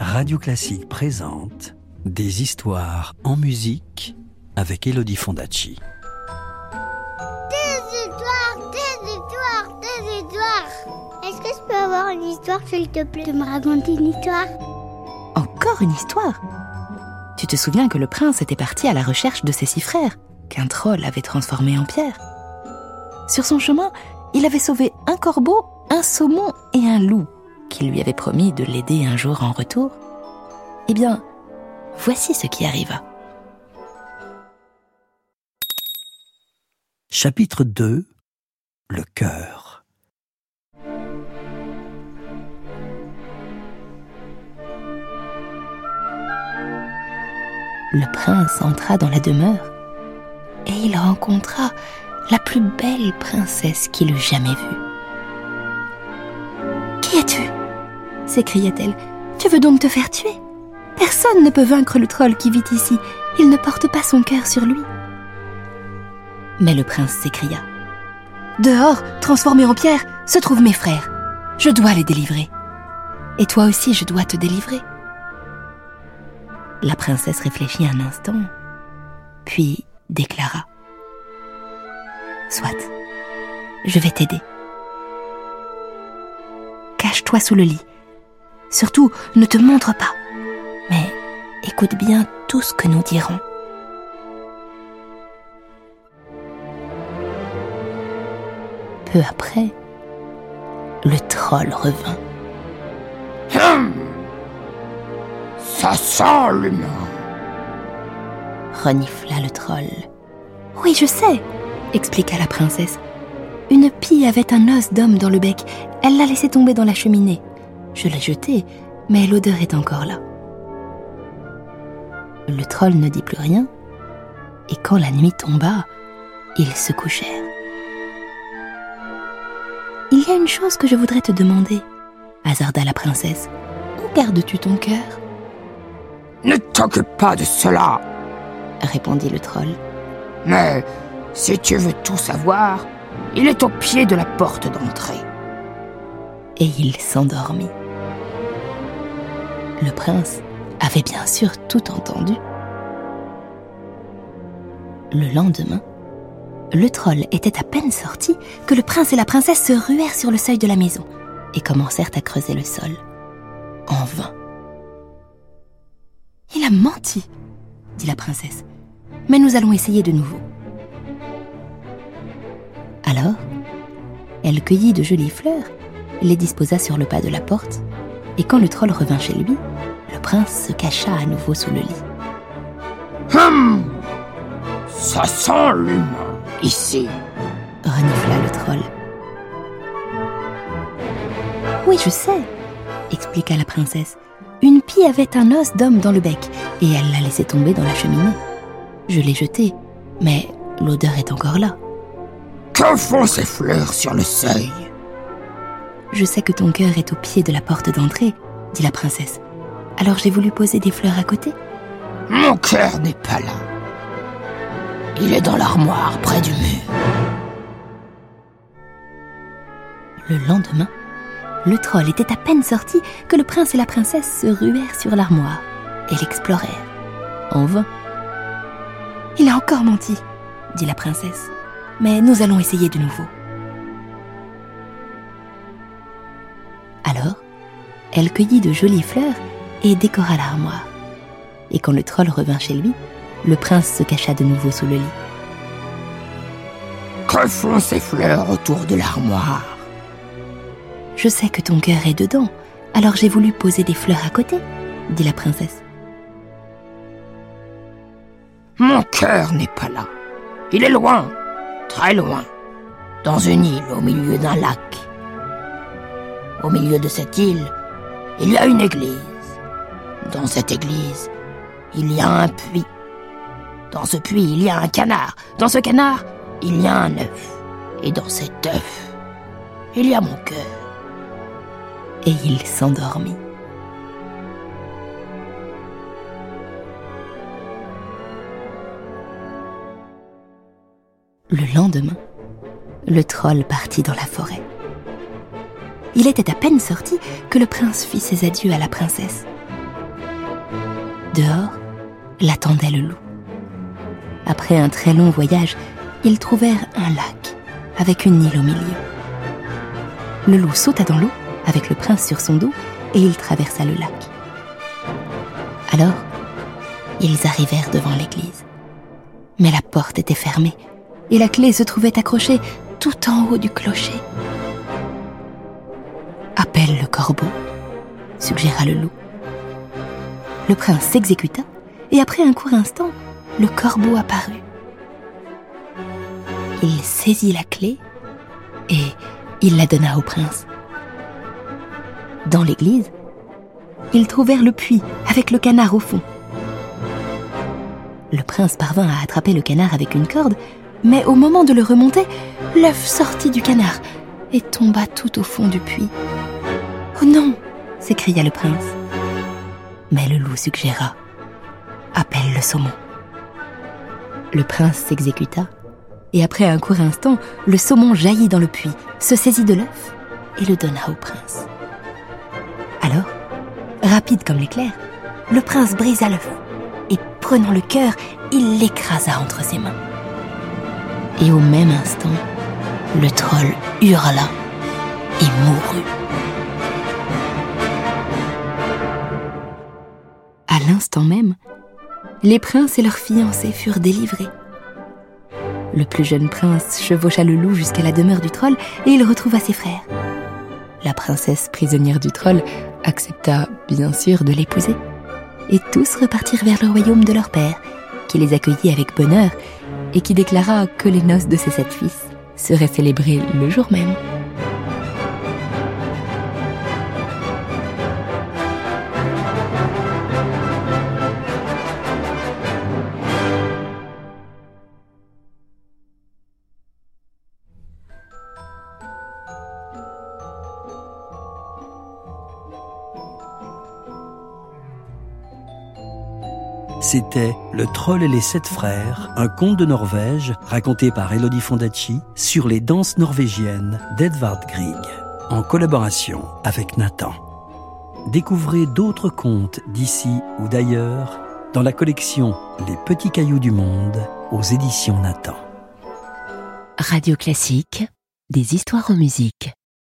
Radio Classique présente Des histoires en musique avec Elodie Fondacci. Des histoires, des histoires, des histoires. Est-ce que je peux avoir une histoire, s'il te plaît, de me raconter une histoire? Encore une histoire? Tu te souviens que le prince était parti à la recherche de ses six frères, qu'un troll avait transformés en pierre? Sur son chemin, il avait sauvé un corbeau, un saumon et un loup, qui lui avaient promis de l'aider un jour en retour. Eh bien, voici ce qui arriva. Chapitre 2 Le cœur. Le prince entra dans la demeure et il rencontra la plus belle princesse qu'il eût jamais vue. Qui es-tu? S'écria-t-elle. Tu veux donc te faire tuer? Personne ne peut vaincre le troll qui vit ici. Il ne porte pas son cœur sur lui. Mais le prince s'écria. Dehors, transformé en pierre, se trouvent mes frères. Je dois les délivrer. Et toi aussi, je dois te délivrer. La princesse réfléchit un instant, puis déclara. Soit, je vais t'aider. Cache-toi sous le lit. Surtout, ne te montre pas. Mais écoute bien tout ce que nous dirons. Peu après, le troll revint. Hum Ça sent l'humain renifla le troll. Oui, je sais, expliqua la princesse. Une pie avait un os d'homme dans le bec. Elle l'a laissé tomber dans la cheminée. Je l'ai jeté, mais l'odeur est encore là. Le troll ne dit plus rien, et quand la nuit tomba, ils se couchèrent. Il y a une chose que je voudrais te demander, hasarda la princesse. Où gardes-tu ton cœur? Ne t'occupe pas de cela répondit le troll. Mais si tu veux tout savoir, il est au pied de la porte d'entrée. Et il s'endormit. Le prince avait bien sûr tout entendu. Le lendemain, le troll était à peine sorti que le prince et la princesse se ruèrent sur le seuil de la maison et commencèrent à creuser le sol. En vain. Il a menti, dit la princesse. Mais nous allons essayer de nouveau. Alors, elle cueillit de jolies fleurs, les disposa sur le pas de la porte, et quand le troll revint chez lui, le prince se cacha à nouveau sous le lit. Hum Ça sent l'humain ici. renifla le troll. Oui, je sais, expliqua la princesse. Une pie avait un os d'homme dans le bec, et elle l'a laissé tomber dans la cheminée. Je l'ai jeté, mais l'odeur est encore là. Que font ces fleurs sur le seuil? Je sais que ton cœur est au pied de la porte d'entrée, dit la princesse. Alors j'ai voulu poser des fleurs à côté. Mon cœur n'est pas là. Il est dans l'armoire près du mur. Le lendemain, le troll était à peine sorti que le prince et la princesse se ruèrent sur l'armoire et l'explorèrent. En vain. Il a encore menti, dit la princesse. Mais nous allons essayer de nouveau. Elle cueillit de jolies fleurs et décora l'armoire. Et quand le troll revint chez lui, le prince se cacha de nouveau sous le lit. Que font ces fleurs autour de l'armoire Je sais que ton cœur est dedans, alors j'ai voulu poser des fleurs à côté, dit la princesse. Mon cœur n'est pas là. Il est loin, très loin, dans une île au milieu d'un lac. Au milieu de cette île, il y a une église. Dans cette église, il y a un puits. Dans ce puits, il y a un canard. Dans ce canard, il y a un œuf. Et dans cet œuf, il y a mon cœur. Et il s'endormit. Le lendemain, le troll partit dans la forêt. Il était à peine sorti que le prince fit ses adieux à la princesse. Dehors, l'attendait le loup. Après un très long voyage, ils trouvèrent un lac avec une île au milieu. Le loup sauta dans l'eau avec le prince sur son dos et il traversa le lac. Alors, ils arrivèrent devant l'église. Mais la porte était fermée et la clé se trouvait accrochée tout en haut du clocher. Corbeau, suggéra le loup. Le prince s'exécuta et après un court instant, le corbeau apparut. Il saisit la clé et il la donna au prince. Dans l'église, ils trouvèrent le puits avec le canard au fond. Le prince parvint à attraper le canard avec une corde, mais au moment de le remonter, l'œuf sortit du canard et tomba tout au fond du puits. Oh non s'écria le prince. Mais le loup suggéra Appelle le saumon. Le prince s'exécuta, et après un court instant, le saumon jaillit dans le puits, se saisit de l'œuf et le donna au prince. Alors, rapide comme l'éclair, le prince brisa l'œuf et prenant le cœur, il l'écrasa entre ses mains. Et au même instant, le troll hurla et mourut. L'instant même, les princes et leurs fiancés furent délivrés. Le plus jeune prince chevaucha le loup jusqu'à la demeure du troll et il retrouva ses frères. La princesse prisonnière du troll accepta bien sûr de l'épouser. Et tous repartirent vers le royaume de leur père, qui les accueillit avec bonheur et qui déclara que les noces de ses sept fils seraient célébrées le jour même. C'était Le Troll et les Sept Frères, un conte de Norvège raconté par Elodie Fondacci sur les danses norvégiennes d'Edvard Grieg, en collaboration avec Nathan. Découvrez d'autres contes d'ici ou d'ailleurs dans la collection Les Petits Cailloux du Monde aux éditions Nathan. Radio Classique, des histoires en musique.